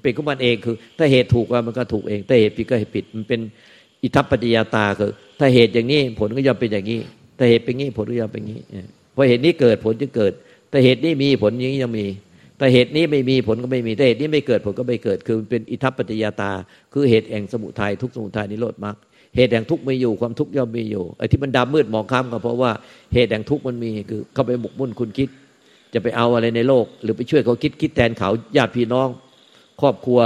มันเป็นของมันเองคือ ถ้าเหตุถูกว่ามันก็ถูกเอง ถ้าเหตุผิดก็เหตุผิด มันเป็นอิทัปปัจจยาตาคือ ถ้าเหตุอย่างนี้ผลก็ย่อมเป็นอย่างนี้ ถ้าเหตุเป็นงี้ผลก็ย่อมเป็นงี้พราะเหตุนี้เกิดผลจะเกิดถ้าเหตุนี้มีผลอย่างนี้ยังมี แต่เหตุนี้ไม่มีผลก็ไม่มีแต่เหตุนี้ไม่เกิดผลก็ไม่เกิด คือมันเป็นอิทัปปัจจยาตา คือเหตุแห่งสมุทัยทุกสมุทัยนิโรธมรรคเหตุแห่งทุกข์ไม่อยู่ความทุกข์ย่อมมีอยู่ไอ้ที่มันดำมืดมองข้ามก็เพราะว่าเหตุแห่งทุกข์มันมีคือเข้าไปหมกมุ่นคุณคิด จะไปเอาอะไรในโลก หรือไปช่วยเขาคิดคิดแทนเขาญาติพี่น้อง ครอบครัว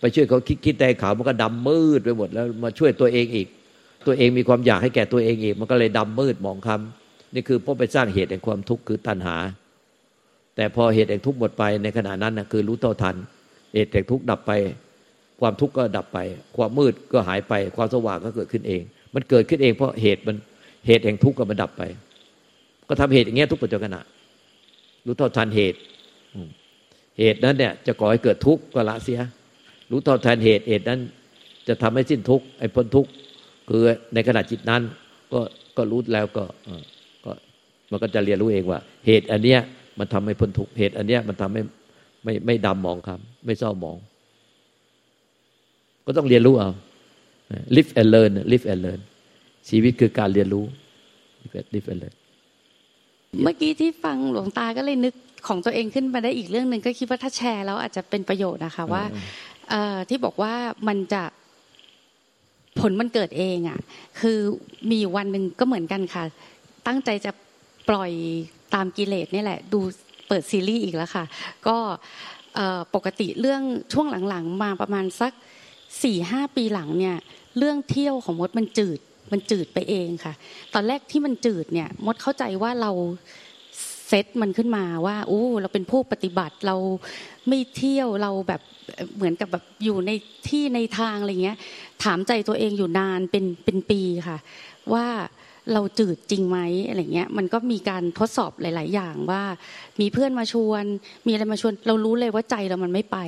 ไปช่วยเขาคิดคิดแทนเขาวมันก็ดำมืดไปหมดแล้วมาช่วยตัวเองอีก ตัวเองมีความอยากให้แก่ตัวเองอีก มันก็เลยดำมืดมองคำนี่คือเพราะไปสร้างเหตุแห่งความทุกข์คือตัณหา แต่พอเหตุแห่งทุกข์หมดไปในขณะนั้นนะคือรู้เท่าทันเหตุแห่งทุกข์ดับไป ความทุกข์ก็ดับไป ความมืดก็หายไป ความสว่างก็เกิดขึ้นเอง มันเกิดขึ้นเองเพราะเหตุมันเหตุแห่งทุกข์ก็มันดับไป ก็ทำเหตุอย่างเงี้ยทุกปัจจุบันรู้เท่าทันเหตุ เหตุนั้นเนี่ยจะก่อให้เกิดทุกข์ก็ละเสีย รู้เท่าทันเหตุเหตุนั้น จะทำให้สิ้นทุกข์ไอ้พ้นทุกข์คือในขณะจิตนั้น ก็ก็รู้แล้วก็ก็มันก็จะเรียนรู้เองว่า เหตุอันเนี้ยมันทำให้พ้นทุกข์เหตุอันเนี้ยมันทำให้ไม่ไม่ดำมองครับ ไม่เศร้ามอง ก็ต้องเรียนรู้เอา live and learn live and learn ชีวิตคือการเรียนรู้ live and learn เมื่อกี้ที่ฟังหลวงตาก็เลยนึก ของตัวเองขึ้นมาได้อีกเรื่องหนึ่งก็คิดว่าถ้าแชร์แล้วอาจจะเป็นประโยชน์นะคะว่าที่บอกว่ามันจะผลมันเกิดเองอะ คือมีวันหนึ่งก็เหมือนกันค่ะ ตั้งใจจะปล่อยตามกิเลสนี่แหละ ดูเปิดซีรีส์อีกแล้วค่ะ ก็ปกติเรื่องช่วงหลังๆ มาประมาณสักสี่ห้าปีหลังเนี่ย เรื่องเที่ยวของมดมันจืด มันจืดไปเองค่ะ ตอนแรกที่มันจืดเนี่ย มดเข้าใจว่าเรา เซตมันขึ้นมาว่าโอ้เราเป็นผู้ปฏิบัติเราไม่เที่ยวเราแบบเหมือนกับแบบอยู่ในที่ในทางอะไรเงี้ย ถามใจตัวเองอยู่นานเป็นเป็นปีค่ะ ว่า เราจืดจริงไหมอะไรเงี้ยมันก็มีการทดสอบหลาย ๆ อย่างว่า มีเพื่อนมาชวน มีอะไรมาชวน เรารู้เลยว่าใจเรามันไม่ไป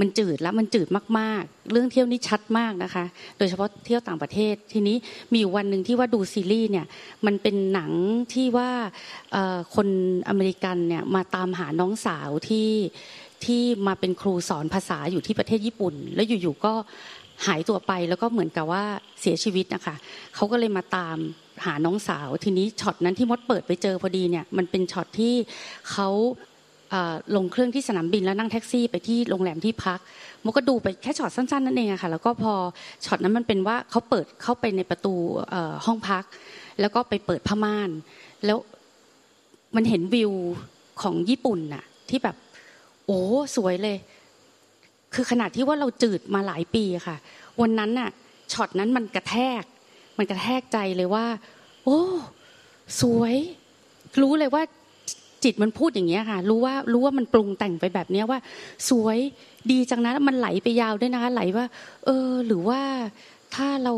มันจืดแล้วมันจืดมาก ๆ เรื่องเที่ยวนี่ชัดมากนะคะ โดยเฉพาะเที่ยวต่างประเทศทีนี้มีวันหนึ่งที่ว่าดูซีรีส์เนี่ยมันเป็นหนังที่ว่าคนอเมริกันเนี่ยมาตามหาน้องสาวที่ที่มาเป็นครูสอนภาษาอยู่ที่ประเทศญี่ปุ่น แล้วอยู่ ๆ ก็หายตัวไปแล้วก็เหมือนกับว่าเสียชีวิตนะคะเขาก็เลยมาตาม หาน้องสาว ทีนี้ช็อตนั้นที่มดเปิดไปเจอพอดีเนี่ยมันเป็นช็อตที่เขาลงเครื่องที่สนามบินแล้วนั่งแท็กซี่ไปที่โรงแรมที่พักมดก็ดูไปแค่ช็อตสั้นๆนั่นเองอะค่ะ แล้วก็พอช็อตนั้นมันเป็นว่าเขาเปิดเข้าไปในประตูห้องพัก แล้วก็ไปเปิดผ้าม่าน แล้วมันเห็นวิวของญี่ปุ่นน่ะ ที่แบบ โอ้สวยเลย คือขนาดที่ว่าเราจืดมาหลายปีค่ะ วันนั้นน่ะช็อตนั้นมันกระแทก มันกระแทกใจเลยว่า โอ้ สวย รู้เลยว่าจิตมันพูดอย่างเงี้ยค่ะ รู้ว่ารู้ว่ามันปรุงแต่งไปแบบเนี้ยว่า สวยดีจังนะมันไหลไปยาวด้วยนะคะ ไหลว่า เออ หรือว่าถ้าเรา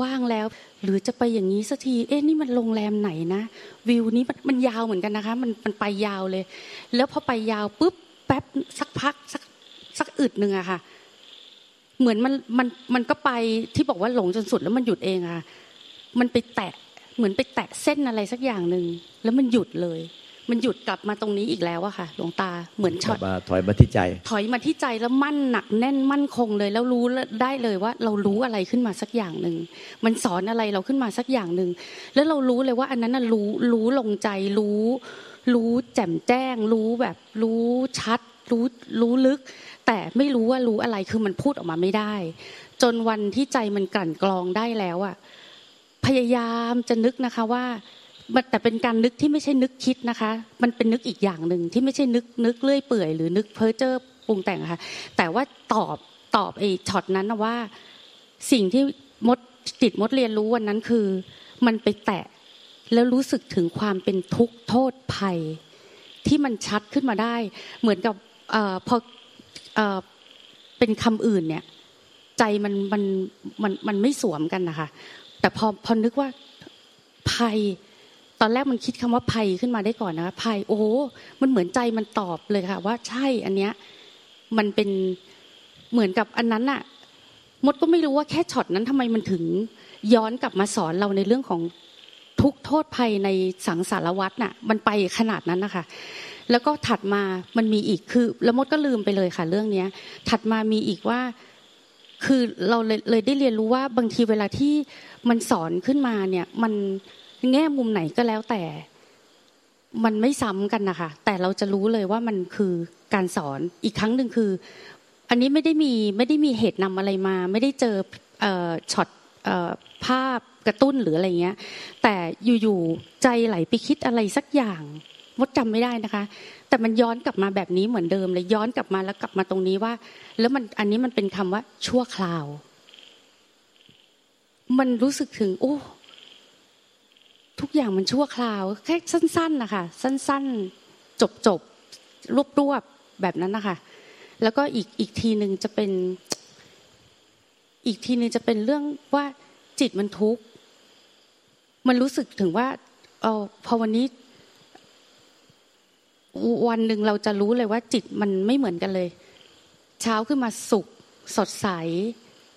ว่างแล้ว หรือจะไปอย่างนี้สักที เอ๊ะนี่มันโรงแรมไหนนะวิวนี้มันมันยาวเหมือนกันนะคะ มันมันไปยาวเลย แล้วพอไปยาวปุ๊บแป๊บสักพักสักสักอึดหนึ่งอะค่ะ เหมือนมันมันมันก็ไปที่บอกว่าหลงจนสุดแล้วมันหยุดเองอะมันไปแตะเหมือนไปแตะเส้นอะไรสักอย่างหนึ่งแล้วมันหยุดเลย มันหยุดกลับมาตรงนี้อีกแล้วอะค่ะ หลวงตาเหมือนช็อตถอยมาที่ใจ ถอยมาที่ใจแล้วมั่นหนักแน่นมั่นคงเลย แล้วรู้ได้เลยว่า เรารู้อะไรขึ้นมาสักอย่างหนึ่งมันสอนอะไรเราขึ้นมาสักอย่างหนึ่งแล้วเรารู้เลยว่า อันนั้นรู้รู้ลงใจรู้ รู้แจ่มแจ้ง รู้แบบรู้ชัด รู้รู้ลึก แต่ไม่รู้ว่ารู้อะไรคือมันพูดออกมาไม่ได้ จนวันที่ใจมันกลั่นกรองได้แล้วอะพยายามจะนึกนะคะว่าแต่เป็นการนึกที่ไม่ใช่นึกคิดนะคะ มันเป็นนึกอีกอย่างหนึ่งที่ไม่ใช่นึกนึกเลื่อยเปื่อยหรือนึกเพ้อเจ้อปรุงแต่งค่ะแต่ว่าตอบตอบไอ้ช็อตนั้นนะว่า สิ่งที่มดจิตมดเรียนรู้วันนั้นคือ มันไปแตะแล้วรู้สึกถึงความเป็นทุกข์โทษภัย ที่มันชัดขึ้นมาได้ เหมือนกับอพอ เป็นคำอื่นเนี่ย ใจมันมันมันมันไม่สวมกันนะคะ แต่พอพอนึกว่าภัย ตอนแรกมันคิดคำว่าภัยขึ้นมาได้ก่อนนะคะภัยโอ้มันเหมือนใจมันตอบเลยค่ะ ว่าใช่อันเนี้ยมันเป็นเหมือนกับอันนั้นอะมดก็ไม่รู้ว่าแค่ช็อตนั้นทำไมมันถึงย้อนกลับมาสอนเราในเรื่องของทุกโทษภัยในสังสารวัตรน่ะ มันไปขนาดนั้นนะคะ แล้วก็ถัดมามันมีอีกคือล้วมดก็ลืมไปเลยค่ะ เรื่องเนี้ย ถัดมามีอีกว่า คือเราเลยเลยได้เรียนรู้ว่าบางทีเวลาที่มันสอนขึ้นมาเนี่ย มันแง่มุมไหนก็แล้วแต่ มันไม่ซ้ำกันนะคะแต่เราจะรู้เลยว่ามันคือการสอนอีกครั้งหนึ่งคือ อันนี้ไม่ได้มีไม่ได้มีเหตุนำอะไรมา ไม่ได้เจอช็อตภาพกระตุ้นหรืออะไรเงี้ย แต่อยู่ๆใจไหลไปคิดอะไรสักอย่าง มดจำไม่ได้นะคะ แต่มันย้อนกลับมาแบบนี้เหมือนเดิมเลยย้อนกลับมาแล้วกลับมาตรงนี้ว่า แล้วมันอันนี้มันเป็นคำว่าชั่วคราว มันรู้สึกถึงโอ้ทุกอย่างมันชั่วคราว แค่สั้นๆนะคะสั้นๆ จบๆรวบๆแบบนั้นนะคะแล้วก็อีกอีกทีหนึ่งจะเป็น อีกทีหนึ่งจะเป็นเรื่องว่าจิตมันทุกข์มันรู้สึกถึงว่าเออพอวันนี้ วันหนึ่งเราจะรู้เลยว่าจิตมันไม่เหมือนกันเลย เช้าขึ้นมาสุข สดใส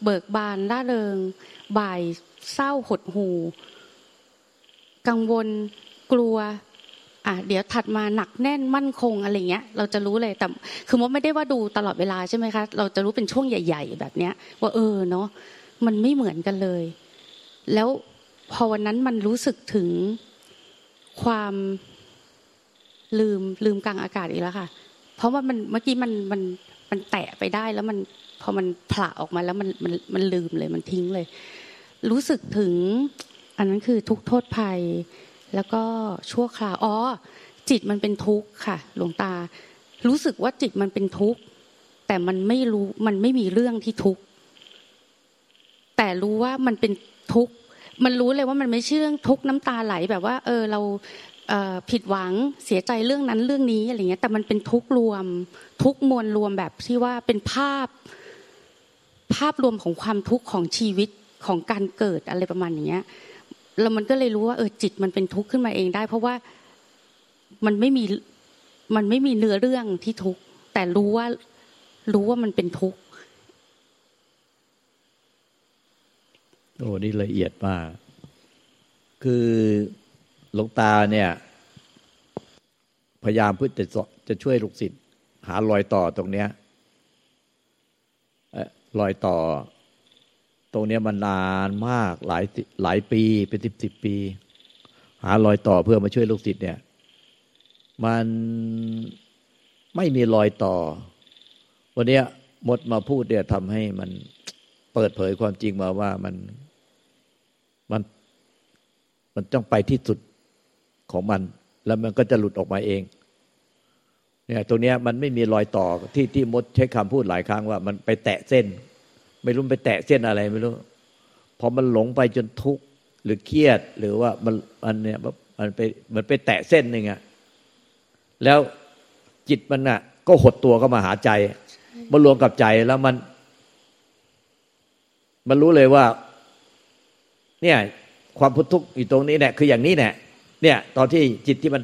เบิกบานร่าเริง บ่ายเศร้าหดหูกังวลกลัวอะเดี๋ยวถัดมาหนักแน่นมั่นคงอะไรเงี้ย เราจะรู้เลยแต่คือมดไม่ได้ว่าดูตลอดเวลาใช่ไหมคะเราจะรู้เป็นช่วงใหญ่ ๆ แบบเนี้ย ว่าเออเนาะมันไม่เหมือนกันเลย แล้วพอวันนั้นมันรู้สึกถึงความ ลืมลืมกลางอากาศอีกแล้วค่ะ เพราะว่ามันเมื่อกี้มันมันมันแตะไปได้แล้วมันพอมันผละออกมาแล้วมันมันมันลืมเลยมันทิ้งเลย รู้สึกถึง อันนั้นคือทุกโทษภัย แล้วก็ชั่วคราวอ๋อจิตมันเป็นทุกข์ค่ะ หลวงตา รู้สึกว่าจิตมันเป็นทุกข์ แต่มันไม่รู้มันไม่มีเรื่องที่ทุกข์แต่รู้ว่ามันเป็นทุกข์มันรู้เลยว่ามันไม่ใช่เรื่องทุกข์น้ำตาไหลแบบว่า เออเรา ผิดหวังเสียใจเรื่องนั้นเรื่องนี้อะไรเงี้ยแต่มันเป็นทุกรวม ทุกมวลรวมแบบที่ว่าเป็นภาพภาพรวมของความทุกข์ของชีวิตของการเกิดอะไรประมาณอย่างเงี้ยแล้วมันก็เลยรู้ว่าเออจิตมันเป็นทุกข์ขึ้นมาเองได้ เพราะว่ามันไม่มีมันไม่มีเนื้อเรื่องที่ทุกข์แต่รู้ว่ารู้ว่ามันเป็นทุกข์โอ้นี่ละเอียดมากคือ หลวงตาเนี่ย พยายามเพื่อจะจะช่วยลูกศิษย์หารอยต่อตรงเนี้ยรอยต่อ ตรงเนี้ยมันนานมากหลายหลายปีเป็นสิบสิบปี หารอยต่อเพื่อมาช่วยลูกศิษย์เนี่ย มันไม่มีรอยต่อ วันเนี้ยมดมาพูดเนี่ยทำให้มันเปิดเผยความจริงมาว่ามันมันมันต้องไปที่สุด ของมัน แล้วมันก็จะหลุดออกมาเองเนี่ยตรงนี้มันไม่มีรอยต่อที่ที่มดใช้คำพูดหลายครั้งว่า มันไปแตะเส้น ไม่รู้ไปแตะเส้นอะไรไม่รู้พอมันหลงไปจนทุกข์หรือเครียด หรือว่ามันมันเนี่ยมันไปมันไปแตะเส้นหนึ่งอะแล้วจิตมันอะก็หดตัวก็มาหาใจมารวมกับใจแล้วมัน มันรู้เลยว่า เนี่ย ความพุทุกข์อยู่ตรงนี้เนี่ยคืออย่างนี้เนี่ย เนี่ย ตอนที่จิตที่มัน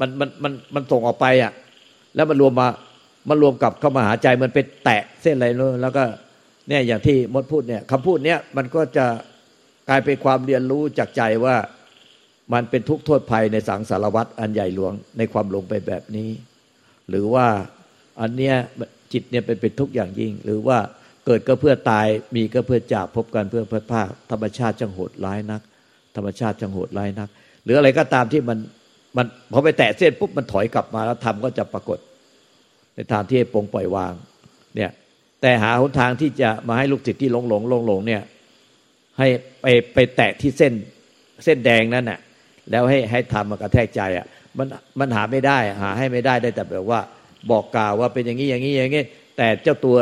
มันมันมันมันส่งออกไปอะ แล้วมันรวมมามันรวมกับเข้ามาหาใจมันไปแตะเส้นอะไรแล้วก็เนี่ยอย่างที่มดพูดเนี่ยคำพูดเนี้ยมันก็จะกลายเป็นความเรียนรู้จากใจว่ามันเป็นทุกข์โทษภัยในสังสารวัตรอันใหญ่หลวงในความหลงไปแบบนี้ หรือว่าอันเนี้ยจิตเนี่ยเป็นเป็นทุกข์อย่างยิ่ง หรือว่าเกิดก็เพื่อตายมีก็เพื่อจากพบกันเพื่อพัดภาคธรรมชาติจังโหดร้ายนัก ธรรมชาติจังโหดร้ายนัก หรืออะไรก็ตามที่มันมันพอไปแตะเส้นปุ๊บมันถอยกลับมาแล้วทำก็จะปรากฏ ในทางที่ปรงปล่อยวาง เนี่ย แต่หาหนทางที่จะมาให้ลูกศิษย์ที่หลงหลงหลงหลงเนี่ย ให้ไปไปแตะที่เส้นเส้นแดงนั่นน่ะ แล้วให้ให้ทำมากระแทกใจอะ มันมันหาไม่ได้หาให้ไม่ได้ได้แต่แบบว่าบอกกล่าวว่าเป็นอย่างนี้อย่างนี้อย่างนี้แต่เจ้าตัว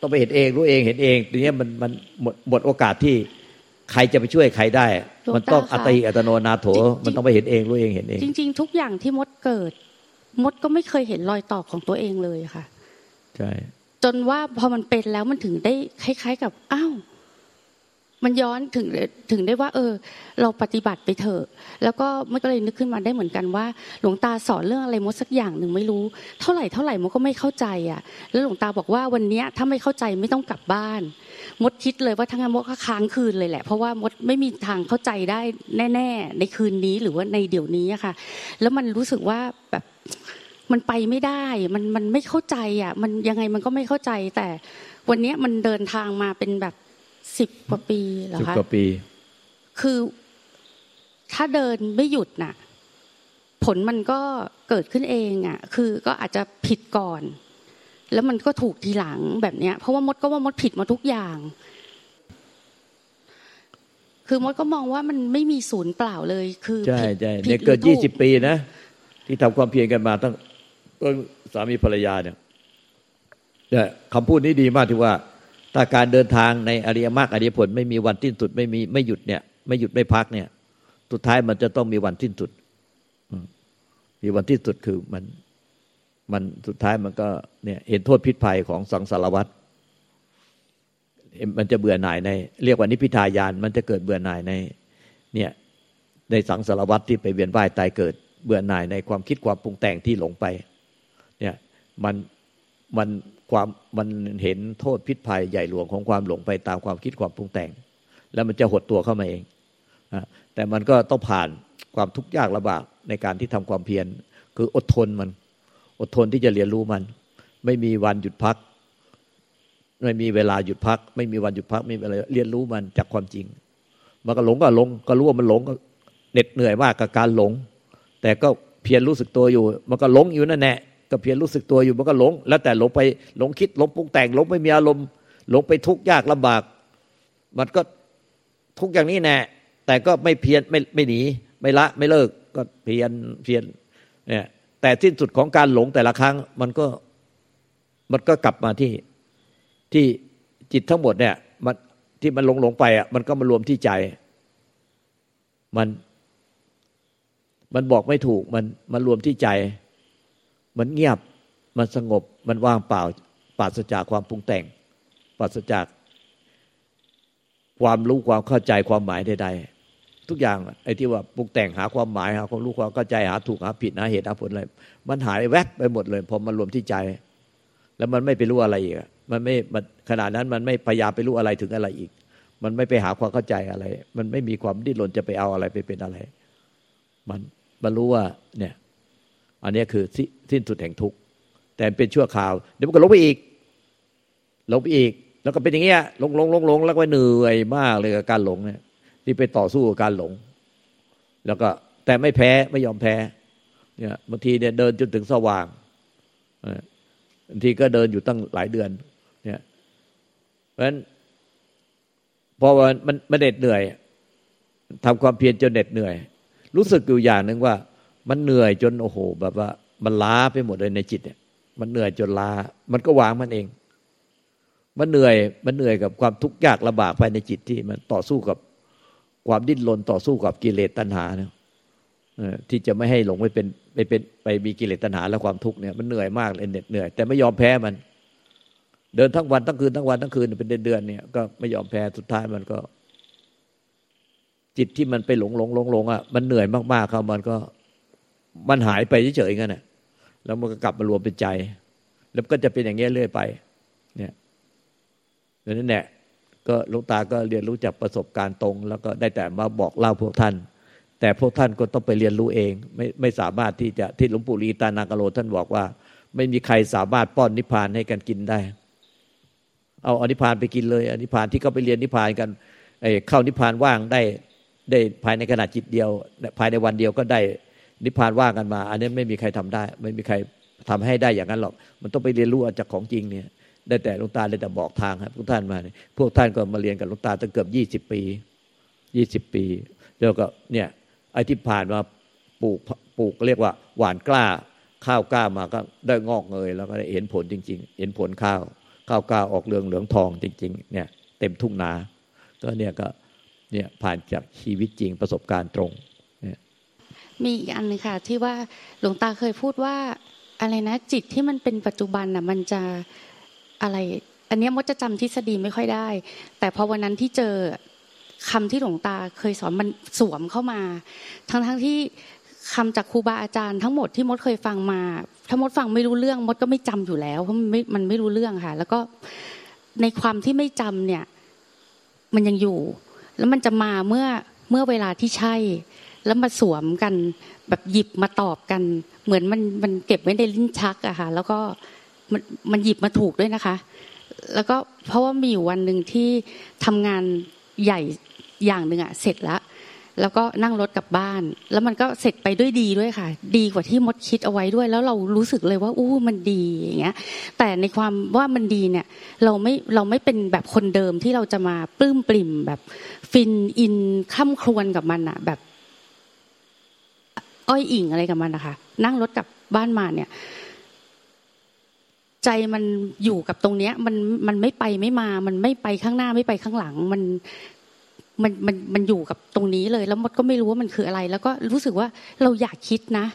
ต้องไปเห็นเองรู้เองเห็นเองทีนี้มันมันหมดหมดโอกาสที่ ใครจะไปช่วยใครได้ มันต้องอัตติอัตโนนาโถ มันต้องไปเห็นเองรู้เองเห็นเอง จริง ๆ ทุกอย่างที่มดเกิด มดก็ไม่เคยเห็นรอยต่อของตัวเองเลยค่ะ ใช่ จนว่าพอมันเป็นแล้วมันถึงได้คล้าย ๆ กับอ้าวมันย้อนถึงถึงได้ว่า เออ เราปฏิบัติไปเถอะ แล้วก็มันก็เลยนึกขึ้นมาได้เหมือนกันว่า หลวงตาสอนเรื่องอะไรมดสักอย่างหนึ่งไม่รู้ เท่าไหร่เท่าไหร่มดก็ไม่เข้าใจอะ แล้วหลวงตาบอกว่าวันเนี้ยถ้าไม่เข้าใจไม่ต้องกลับบ้าน มดคิดเลยว่าทั้งนั้นมดก็ค้างคืนเลยแหละ เพราะว่ามดไม่มีทางเข้าใจได้แน่ ๆ ในคืนนี้หรือว่าในเดี๋ยวนี้อะค่ะ แล้วมันรู้สึกว่าแบบมันไปไม่ได้ มันมันไม่เข้าใจอะ มันยังไงมันก็ไม่เข้าใจ แต่วันเนี้ยมันเดินทางมาเป็นแบบสิบกว่าปีเหรอสิบคะกว่าปี คือถ้าเดินไม่หยุดน่ะ ผลมันก็เกิดขึ้นเองอะ คือก็อาจจะผิดก่อน แล้วมันก็ถูกทีหลังแบบเนี้ย เพราะว่ามดก็ว่ามดผิดมาทุกอย่าง คือมดก็มองว่ามันไม่มีศูนย์เปล่าเลย คือใช่ผิดใช่ผิเนี่ยหรือเกิดถูยี่สิบปีนะที่ทำความเพียรกันมาตั้งต้นสามีภรรยาเนี่ยเนี่ยคำพูดนี้ดีมากที่ว่า ถ้าการเดินทางในอริยมรรคอริยผล ไม่มีวันสิ้นสุดไม่มีไม่หยุดเนี่ย ไม่หยุดไม่พักเนี่ย สุดท้ายมันจะต้องมีวันสิ้นสุดอืมมีวันที่สุดคือมัน มันสุดท้ายมันก็เนี่ยเห็นโทษพิษภัยของสังสารวัฏมันจะเบื่อหน่ายใน เรียกว่านิพพิทายาน มันจะเกิดเบื่อหน่ายในเนี่ยในสังสารวัฏที่ไปเวียนว่ายตายเกิด เบื่อหน่ายในความคิดความปรุงแต่งที่หลงไปเนี่ยมันมันความมันเห็นโทษพิษภัยใหญ่หลวงของความหลงไปตามความคิดความปรุงแต่ง แล้วมันจะหดตัวเข้ามาเองนะแต่มันก็ต้องผ่านความทุกข์ยากลำบากในการที่ทำความเพียรคืออดทนมัน อดทนที่จะเรียนรู้มัน ไม่มีวันหยุดพัก ไม่มีเวลาหยุดพัก ไม่มีวันหยุดพักไม่มีอะไรเรียนรู้มันจากความจริง มันก็หลงก็หลง ก็รู้ว่ามันหลงก็เหน็ดเหนื่อยมากกับการหลง แต่ก็เพียรรู้สึกตัวอยู่ มันก็หลงอยู่นั่นแหละก็เพียรรู้สึกตัวอยู่มันก็หลง แล้วแต่หลงไปหลงคิดหลงปรุงแต่งหลงไม่มีอารมณ์หลงไปทุกข์ยากลำบาก มันก็ทุกอย่างนี้แน่แต่ก็ไม่เพียรไม่ไม่หนี ไม่ละไม่เลิกก็เพียรเพียรเนี่ย แต่สิ้นสุดของการหลงแต่ละครั้ง มันก็มันก็กลับมาที่ที่จิตทั้งหมดเนี่ยมันที่มันหลงหลงไปอะมันก็มารวมที่ใจ มันมันบอกไม่ถูกมันมันรวมที่ใจ มันเงียบมันสงบมันว่างเปล่าปราศจากความปรุงแต่งปราศจากความรู้ความเข้าใจความหมายใดๆ ทุกอย่างไอ้ที่ว่าปรุงแต่งหาความหมายหาความรู้ความเข้าใจหาถูกหาผิดหาเหตุหาผลอะไรมันหายแวบไปหมดเลยพอมันรวมที่ใจ แล้วมันไม่ไปรู้อะไรอีกมันไม่ขนาดนั้นมันไม่พยายามไปรู้อะไรถึงอะไรอีก มันไม่ไปหาความเข้าใจอะไร มันไม่มีความดิ้นรนจะไปเอาอะไรไปเป็นอะไร มันมันรู้ว่าเนี่ย อันนี้คือสิ้นสุดแห่งทุกข์แต่เป็นชั่วคราว เดี๋ยวมันก็ลงไปอีกลงไปอีก แล้วก็เป็นอย่างเงี้ยลงลงลงลงแล้วก็เหนื่อยมากเลยกับการหลงเนี่ย ที่ไปต่อสู้กับการหลง แล้วก็แต่ไม่แพ้ไม่ยอมแพ้เนี่ยบางทีเนี่ยเดินจนถึงสว่างบางทีก็เดินอยู่ตั้งหลายเดือน เนี่ยเพราะฉะนั้นพอมันมันเหน็ดเหนื่อยทำความเพียรจนเหน็ดเหนื่อย รู้สึกอยู่อย่างหนึ่งว่า มันเหนื่อยจนโอ้โห แบบว่า มันล้าไปหมดเลยในจิตเนี่ย มันเหนื่อยจนล้า มันก็วางมันเอง มันเหนื่อยมันเหนื่อยกับความทุกข์ยากลำบากภายในจิตที่มันต่อสู้กับ ความดิ้นรนต่อสู้กับกิเลสตัณหาเนี่ยที่จะไม่ให้หลงไปเป็นไปเป็นไปมีกิเลสตัณหาและความทุกข์เนี่ยมันเหนื่อยมากเลยเหน็ดเหนื่อย แต่ไม่ยอมแพ้มัน เดินทั้งวันทั้งคืนทั้งวันทั้งคืนเป็นเดือนๆเนี่ยก็ไม่ยอมแพ้สุดท้ายมันก็ จิตที่มันไปหลงหลงหลงหลงอะมันเหนื่อยมากๆเขามันก็มันหายไปเฉยๆงั้นน่ะแล้วมันก็กลับมารวมเป็นใจ แล้วก็จะเป็นอย่างเงี้ยเรื่อยไป เนี่ยดังนั้นเนี่ย ก็ลูกตาก็เรียนรู้จากประสบการณ์ตรง แล้วก็ได้แต่มาบอกเล่าพวกท่าน แต่พวกท่านก็ต้องไปเรียนรู้เอง ไม่ไม่สามารถที่จะที่หลวงปู่ลีตานากโลท่านบอกว่า ไม่มีใครสามารถป้อนนิพพานให้กันกินได้ เอาอนิพพานไปกินเลยอนิพพานที่เขาไปเรียนนิพพานกันเข้านิพพานว่างได้ได้ภายในขณะจิตเดียว ภายในวันเดียวก็ได้นิพพานว่างกันมา อันนี้ไม่มีใครทำได้ ไม่มีใครทำให้ได้อย่างนั้นหรอก มันต้องไปเรียนรู้จากของจริงเนี่ย ได้แต่ลุงตาได้แต่บอกทางครับพวกท่านมาพวกท่านก็มาเรียนกับลุงตาตั้งเกือบยี่สิบปียี่สิบปี แล้วก็เนี่ยไอ้ที่ผ่านมาปลูกปลูกเรียกว่า หวานกล้า ข้าวกล้ามาก็ได้งอกเงย แล้วก็ได้เห็นผลจริง ๆ เห็นผลข้าว ข้าวกล้าออกเหลืองเหลืองทองจริง ๆ เนี่ย เต็มทุ่งนา ก็เนี่ยก็เนี่ยผ่านจากชีวิตจริงประสบการณ์ตรงเนี่ยมีอีกอันนึงค่ะ ที่ว่าหลวงตาเคยพูดว่าอะไรนะจิตที่มันเป็นปัจจุบันน่ะ มันจะ อะไร อันนี้มดจะจำทฤษฎีไม่ค่อยได้ แต่พอวันนั้นที่เจอคำที่หลวงตาเคยสอนมันสวมเข้ามา ทั้งทั้งที่คำจากครูบาอาจารย์ทั้งหมดที่มดเคยฟังมา ถ้ามดฟังไม่รู้เรื่องมดก็ไม่จำอยู่แล้วเพราะมันไม่มันไม่รู้เรื่องค่ะ แล้วก็ในความที่ไม่จำเนี่ย มันยังอยู่ แล้วมันจะมาเมื่อเมื่อเวลาที่ใช่ แล้วมาสวมกันแบบหยิบมาตอบกัน เหมือนมันมันเก็บไว้ในลิ้นชักอะค่ะแล้วก็ มันมันหยิบมาถูกด้วยนะคะ แล้วก็เพราะว่ามีอยู่วันหนึ่งที่ทำงานใหญ่อย่างหนึ่งอะเสร็จแล้ว แล้วก็นั่งรถกลับบ้าน แล้วมันก็เสร็จไปด้วยดีด้วยค่ะ ดีกว่าที่มดคิดเอาไว้ด้วย แล้วเรารู้สึกเลยว่า อู้มันดีอย่างเงี้ย แต่ในความว่ามันดีเนี่ย เราไม่เราไม่เป็นแบบคนเดิมที่เราจะมาปลื้มปลิ่มแบบฟินอินข้ามครวนกับมันอะแบบ อ้อยอิ่งอะไรกับมันนะคะนั่งรถกลับบ้านมาเนี่ย ใจมันอยู่กับตรงเนี้ย มันมันไม่ไปไม่มา มันไม่ไปข้างหน้าไม่ไปข้างหลัง มันมันมันมันอยู่กับตรงนี้เลย แล้วมดก็ไม่รู้ว่ามันคืออะไร แล้วก็รู้สึกว่าเราอยากคิดนะ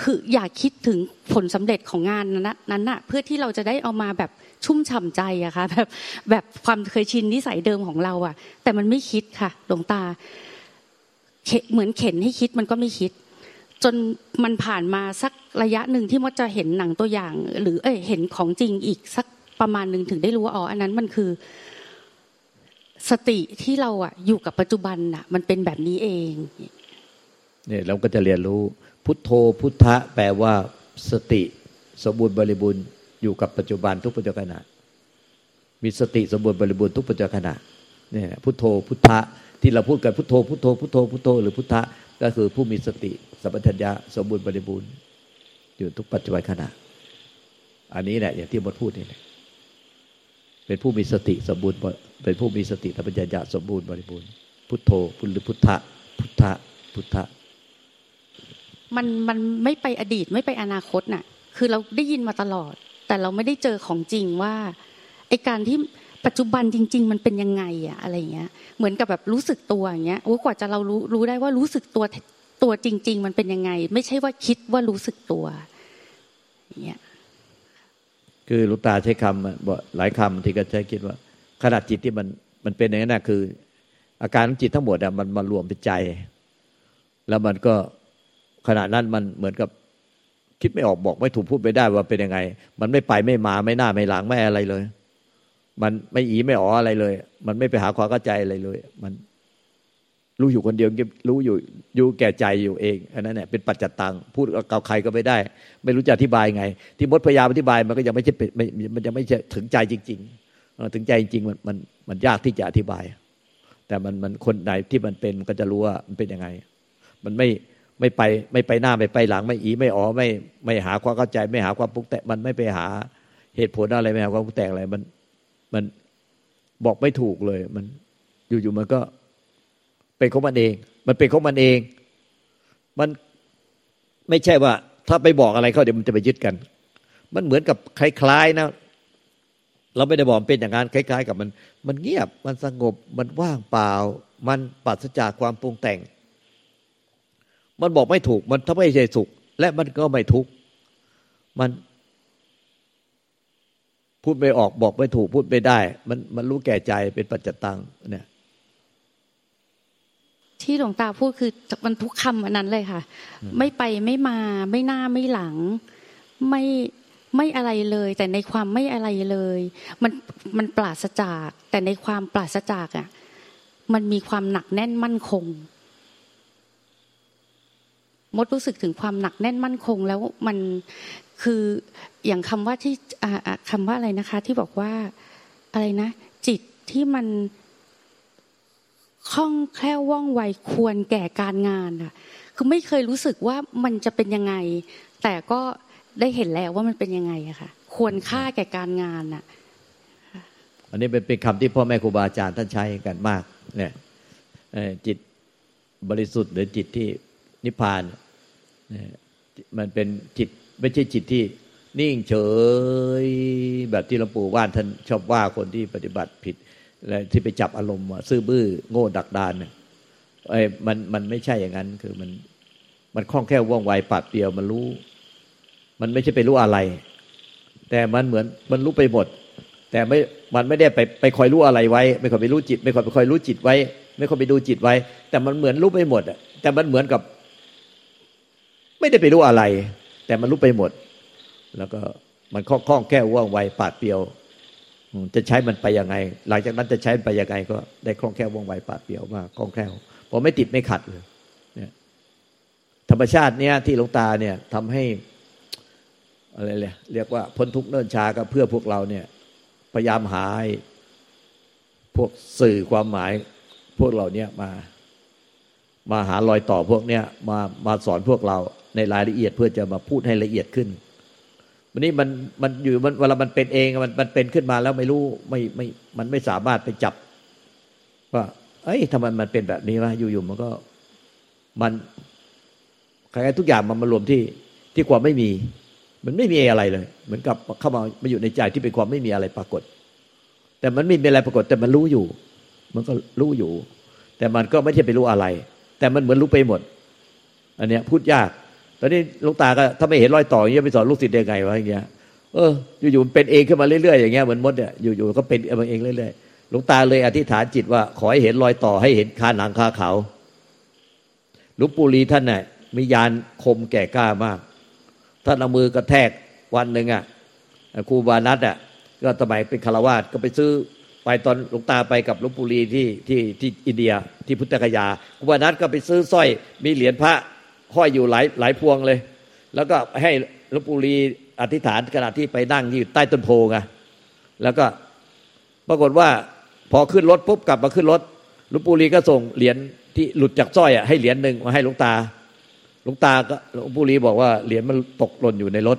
คืออยากคิดถึงผลสำเร็จของงานนั้นนั้นน่ะเพื่อที่เราจะได้เอามาแบบชุ่มฉ่าใจอะค่ะแบบแบบความเคยชินนิสัยเดิมของเราอะแต่มันไม่คิดค่ะหลวงตาเหมือนเข็นให้คิดมันก็ไม่คิด จนมันผ่านมาสักระยะหนึ่งที่มดจะเห็นหนังตัวอย่าง หรือเอ้ยเห็นของจริงอีกสักประมาณหนึ่งถึงได้รู้ว่าอ๋ออันนั้นมันคือ สติที่เราอะอยู่กับปัจจุบันอะมันเป็นแบบนี้เองเนี่ยเราก็จะเรียนรู้ พุทโธพุทธะแปลว่า สติสมบูรณ์บริบูรณ์อยู่กับปัจจุบันทุกปัจจุบันมีสติสมบูรณ์บริบูรณ์ทุกปัจจุบันเนี่ยพุทโธพุทธะที่เราพูดกันพุทโธพุทโธพุทโธพุทโธหรือพุทธะก็คือผู้มีสติ สัมปชัญญะสมบูรณ์บริบูรณ์อยู่ทุกปัจจุบันขณะ อันนี้แหละอย่างที่บทพูดนี่แหละเป็นผู้มีสติสมบูรณ์เป็นผู้มีสติสัมปชัญญะสมบูรณ์บริบูรณ์พุทโธพุทหรือพุทธะพุทธะพุทธะมันมันไม่ไปอดีตไม่ไปอนาคตน่ะ คือเราได้ยินมาตลอด แต่เราไม่ได้เจอของจริงว่าไอการที่ปัจจุบันจริง ๆ มันเป็นยังไงอะอะไรเงี้ย เหมือนกับแบบรู้สึกตัวอย่างเงี้ยโอ้กว่าจะเรารู้รู้ได้ว่ารู้สึกตัว ตัวจริง ๆ มันเป็นยังไง ไม่ใช่ว่าคิดว่ารู้สึกตัวอย่างเงี้ยคือลูกตาใช้คำบหลายคำที่ก็ใช้คิดว่าขนาดจิตที่มันมันเป็นอย่างนั้นนะคือ อาการของจิตทั้งหมดอะมันมารวมเป็นใจ แล้วมันก็ขณะนั้นมันเหมือนกับคิดไม่ออกบอกไม่ถูกพูดไปได้ว่าเป็นยังไง มันไม่ไปไม่มาไม่หน้าไม่หลังไม่อะไรเลย มันไม่อีไม่อ๋ออะไรเลย มันไม่ไปหาความเข้าใจอะไรเลย มัน รู้อยู่คนเดียวรู้อยู่อยู่แก่ใจอยู่เองอันนั้นเนี่ยเป็นปัจจตตังพูดกับใครก็ไม่ได้ ไม่รู้จะอธิบายไง ที่มดพยายามอธิบายมันก็ยังไม่ใช่มันยังไม่ใช่ถึงใจจริงๆถึงใจจริงมันมันมันยากที่จะอธิบาย แต่มันมันคนไหนที่มันเป็นมันก็จะรู้ว่ามันเป็นยังไง มันไม่ไม่ไปไม่ไปหน้าไม่ไปหลังไม่อีไม่อ๋อไม่ไม่หาความเข้าใจไม่หาความปุกแต่มันไม่ไปหาเหตุผลอะไรไม่หาความปุกแต่อะไรมันมันบอกไม่ถูกเลย มันอยู่ๆมันก็ เป็นของมันเอง มันเป็นของมันเอง มันไม่ใช่ว่า ถ้าไปบอกอะไรเขาเดี๋ยวมันจะไปยึดกัน มันเหมือนกับคล้ายๆนะเราไม่ได้บอกเป็นอย่างนั้นคล้าย ๆ กับมัน มันเงียบมันสงบมันว่างเปล่า มันปราศจากความปรุงแต่ง มันบอกไม่ถูก มันถ้าไม่ใช่สุข และมันก็ไม่ทุกข์มันพูดไม่ออกบอกไม่ถูกพูดไม่ได้ มันมันรู้แก่ใจเป็นปัจจตังเนี่ย ที่หลวงตาพูดคือมันทุกคำอันนั้นเลยค่ะ ไม่ไปไม่มาไม่หน้าไม่หลัง ไม่ไม่อะไรเลย แต่ในความไม่อะไรเลย มันมันปราศจาก แต่ในความปราศจากอะ มันมีความหนักแน่นมั่นคง มดรู้สึกถึงความหนักแน่นมั่นคง แล้วมันคืออย่างคำว่าที่คำว่าอะไรนะคะ ที่บอกว่าอะไรนะ จิตที่มัน คล่องแคล่วว่องไวควรแก่การงานอะคือไม่เคยรู้สึกว่ามันจะเป็นยังไง แต่ก็ได้เห็นแล้วว่ามันเป็นยังไงอะค่ะควรค่าแก่การงานอะอันนี้เป็นเป็นคำที่พ่อแม่ครูบาอาจารย์ท่านใช้กันมากเนี่ยจิตบริสุทธิ์หรือจิตที่นิพพานมันเป็นจิตไม่ใช่จิตที่นิ่งเฉยแบบที่หลวงปู่ว่านท่านชอบว่าคนที่ปฏิบัติผิด และที่ไปจับอารมณ์ซื่อบื้อโง่ดักดานเนี่ยไอ้มันมันไม่ใช่อย่างนั้น คือมันมันคล่องแคล่วว่องไวปัดเดียวมันรู้ มันไม่ใช่ไปรู้อะไร แต่มันเหมือนมันรู้ไปหมด แต่ไม่มันไม่ได้ไปไปคอยรู้อะไรไว้ ไม่คอยไปรู้จิต ไม่คอยไปคอยรู้จิตไว้ ไม่คอยไปดูจิตไว้ แต่มันเหมือนรู้ไปหมดอะแต่มันเหมือนกับ ไม่ได้ไปรู้อะไร แต่มันรู้ไปหมด แล้วก็มันคล่องแก้วว่องไวปาดเปียว จะใช้มันไปยังไง หลังจากนั้นจะใช้ไปยังไง ก็ได้คล่องแคล่วว่องไวปาดเปียวมากคล่องแคล่วพอไม่ติดไม่ขัดเลยเนี่ยธรรมชาติเนี้ยที่หลวงตาเนี่ยทำให้อะไรเลยเรียกว่าพ้นทุกเนิ่นช้าก็เพื่อพวกเราเนี่ย พยายามหาพวกสื่อความหมายพวกเราเนี่ยมา มาหารอยต่อพวกเนี้ยมามาสอนพวกเราในรายละเอียดเพื่อจะมาพูดให้ละเอียดขึ้น วันนี้มันมันอยู่มันเวลามันเป็นเองมันมันเป็นขึ้นมาแล้วไม่รู้ไม่ไม่มันไม่สามารถไปจับ ว่า เอ้ยทำไมมันเป็นแบบนี้วะอยู่ๆมันก็มันใครทุกอย่างมันมารวมที่ที่ความไม่มี มันไม่มีอะไรเลย เหมือนกับเข้ามามาอยู่ในใจที่เป็นความไม่มีอะไรปรากฏ แต่มันไม่มีอะไรปรากฏ แต่มันรู้อยู่ มันก็รู้อยู่ แต่มันก็ไม่ใช่ไปรู้อะไร แต่มันเหมือนรู้ไปหมด อันเนี้ยพูดยาก ตอนนี้ลูกตาก็ถ้าไม่เห็นรอยต่ออย่างเงี้ยไปสอนลูกศิษย์ได้ไงวะอย่างเงี้ยเอออยู่ๆมันเป็นเองขึ้นมาเรื่อยๆอย่างเงี้ยเหมือนมดเนี่ยอยู่ๆก็เป็นเองเรื่อยๆลูกตาเลยอธิษฐานจิตว่า ขอให้เห็นรอยต่อให้เห็นคาหนังคาเขาลุงปูรีท่านน่ะมียานคมแก่กล้ามากท่านเอามือกระแทกวันหนึ่งอะครูบานัทอะก็สมัยเป็นคารวาสก็ไปซื้อไปตอนหลวงตาไปกับลุงปูรีที่ที่ที่อินเดียที่พุทธคยาครูบานัทก็ไปซื้อสร้อยมีเหรียญพระ ห้อยอยู่หลายหลายพวงเลย แล้วก็ให้หลวงปู่ลีอธิษฐานขณะที่ไปนั่งอยู่ใต้ต้นโพไงแล้วก็ปรากฏว่าพอขึ้นรถปุ๊บกลับมาขึ้นรถหลวงปู่ลีก็ส่งเหรียญที่หลุดจากสร้อยอะให้เหรียญหนึ่งมาให้หลวงตาหลวงตาก็หลวงปู่ลีบอกว่าเหรียญมันตกหล่นอยู่ในรถ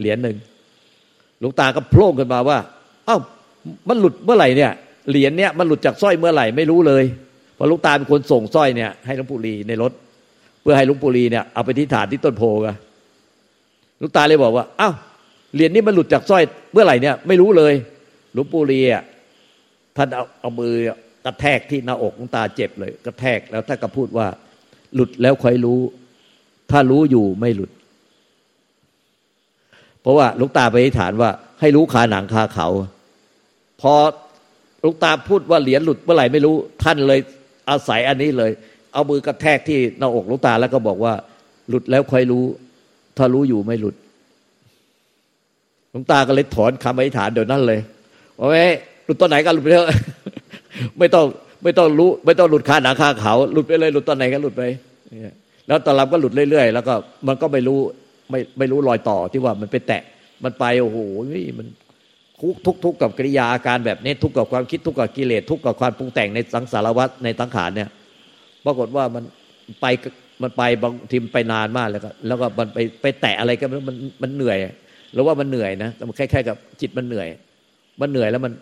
เหรียญหนึ่งหลวงตาก็โผล่ขึ้นมาว่าเอ้ามันหลุดเมื่อไหร่เนี่ยเหรียญเนี่ยมันหลุดจากสร้อยเมื่อไหร่ไม่รู้เลยเพราะหลวงตาเป็นคนส่งสร้อยเนี่ยให้หลวงปู่ลีในรถ พื่อให้ลุงปุรีเนี่ยเอาไปที่ฐานที่ต้นโพกันลุงตาเลยบอกว่าอ้าวเหรียญนี้มันหลุดจากสร้อยเมื่อไหร่เนี่ยไม่รู้เลยลุงปุรีอะท่านเอาเอามือกระแทกที่หน้าอกลุงตาเจ็บเลย กระแทกแล้วท่านก็พูดว่า หลุดแล้วค่อยรู้ ถ้ารู้อยู่ไม่หลุด เพราะว่าลุงตาไปฐานว่า ให้รู้ขาหนังคาเขา พอลุงตาพูดว่าเหรียญหลุดเมื่อไหร่ไม่รู้ ท่านเลยอาศัยอันนี้เลย เอามือกระแทกที่หน้าอกลูกตาแล้วก็บอกว่า หลุดแล้วค่อยรู้ ถ้ารู้อยู่ไม่หลุดหลวงตาก็เลยถอนคำอธิษฐานเดี๋ยวนั้นเลยว่าไม่หลุดตอนไหนก็หลุดไปเถอะไม่ต้องไม่ต้องรู้ ไม่ต้องหลุดคาหนังคาเขา หลุดไปเลย หลุดตอนไหนก็หลุดไปแล้วตอนหลังก็หลุดเรื่อยๆ แล้วก็มันก็ไม่รู้ไม่ไม่รู้รอยต่อที่ว่ามันไปแตะมันไปโอ้โหมันทุกทุกทุกกับกิริยาอาการแบบนี้ทุกกับความคิดทุกกับกิเลสทุกกับความปรุงแต่งในสังสารวัฏในสังขารเนี่ย ปรากฏว่ามันไปมันไปบางทีมไปนานมากแล้วก็แล้วก็มันไปไปแตะอะไรกันมันมันเหนื่อยหรือว่ามันเหนื่อยนะแต่มันคล้ายๆกับจิตมันเหนื่อย มันเหนื่อยแล้วมัน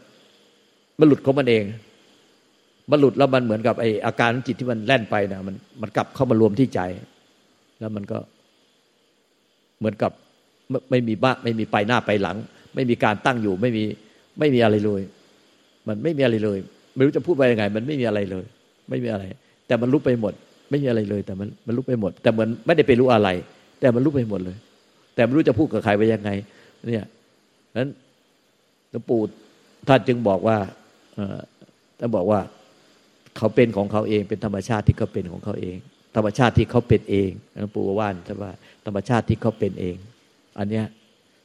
มันหลุดของมันเองมันหลุดแล้วมันเหมือนกับไออาการจิตที่มันแล่นไปนะมันมันกลับเข้ามารวมที่ใจ แล้วมันก็เหมือนกับไม่มีบ้าไม่มีไปหน้าไปหลัง ไม่มีการตั้งอยู่ไม่มีไม่มีอะไรเลย มันไม่มีอะไรเลย ไม่รู้จะพูดไปยังไง มันไม่มีอะไรเลย ไม่มีอะไร แต่มันรู้ไปหมด ไม่มีอะไรเลย แต่มันมันรู้ไปหมด แต่เหมือนไม่ได้ไปรู้อะไร แต่มันรู้ไปหมดเลย แต่ไม่รู้จะพูดกับใครไปยังไง เนี่ยนั้นหลวงปู่ท่านจึงบอกว่าท่านบอกว่าเขาเป็นของเขาเอง เป็นธรรมชาติที่เขาเป็นของเขาเอง ธรรมชาติที่เขาเป็นเองหลวงปู่ว่านใช่ว่าธรรมชาติที่เขาเป็นเอง อันเนี้ย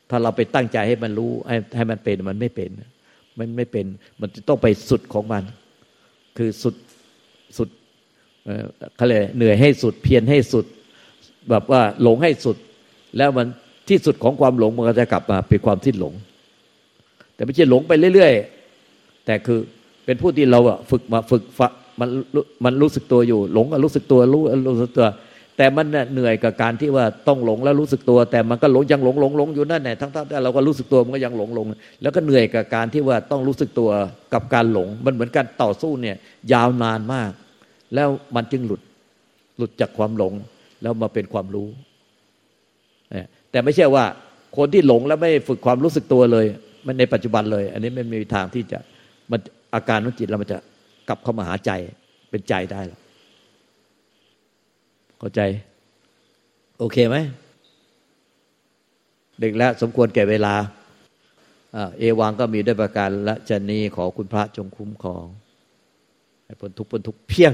ถ้าเราไปตั้งใจให้มันรู้ให้ให้มันเป็นมันไม่เป็นมันไม่เป็น มันจะต้องไปสุดของมัน คือสุดสุด เขาเลยเหนื่อยให้สุดเพียรให้สุด แบบว่าหลงให้สุด แล้วมันที่สุดของความหลงมันก็จะกลับมาเป็นความที่หลง แต่ไม่ใช่หลงไปเรื่อยๆ แต่คือเป็นผู้ที่เราอะฝึกมาฝึกฝมันมันรู้สึกตัวอยู่ หลงก็รู้สึกตัวรู้รู้สึกตัว แต่มันเหนื่อยกับการที่ว่าต้องหลงแล้วรู้สึกตัว แต่มันก็หลงยังหลงหลงหลงอยู่นั่นแหละทั้งๆที่เราก็รู้สึกตัวมันก็ยังหลงหลงแล้วก็เหนื่อยกับการที่ว่าต้องรู้สึกตัวกับการหลง มันเหมือนการต่อสู้เนี่ยยาวนานมาก แล้วมันจึงหลุดหลุดจากความหลงแล้วมาเป็นความรู้ แต่ไม่ใช่ว่าคนที่หลงแล้วไม่ฝึกความรู้สึกตัวเลย มันในปัจจุบันเลย อันนี้ไม่มีทางที่จะมันอาการของจิตเรามันจะกลับเข้ามาหาใจเป็นใจได้หรอเข้าใจ โอเคไหมเด็กแล้วสมควรแก่เวลา เอวังก็มีด้วยประการละจนีขอคุณพระจงคุ้มครอง พ้นทุกข์พ้นทุกข์เพียง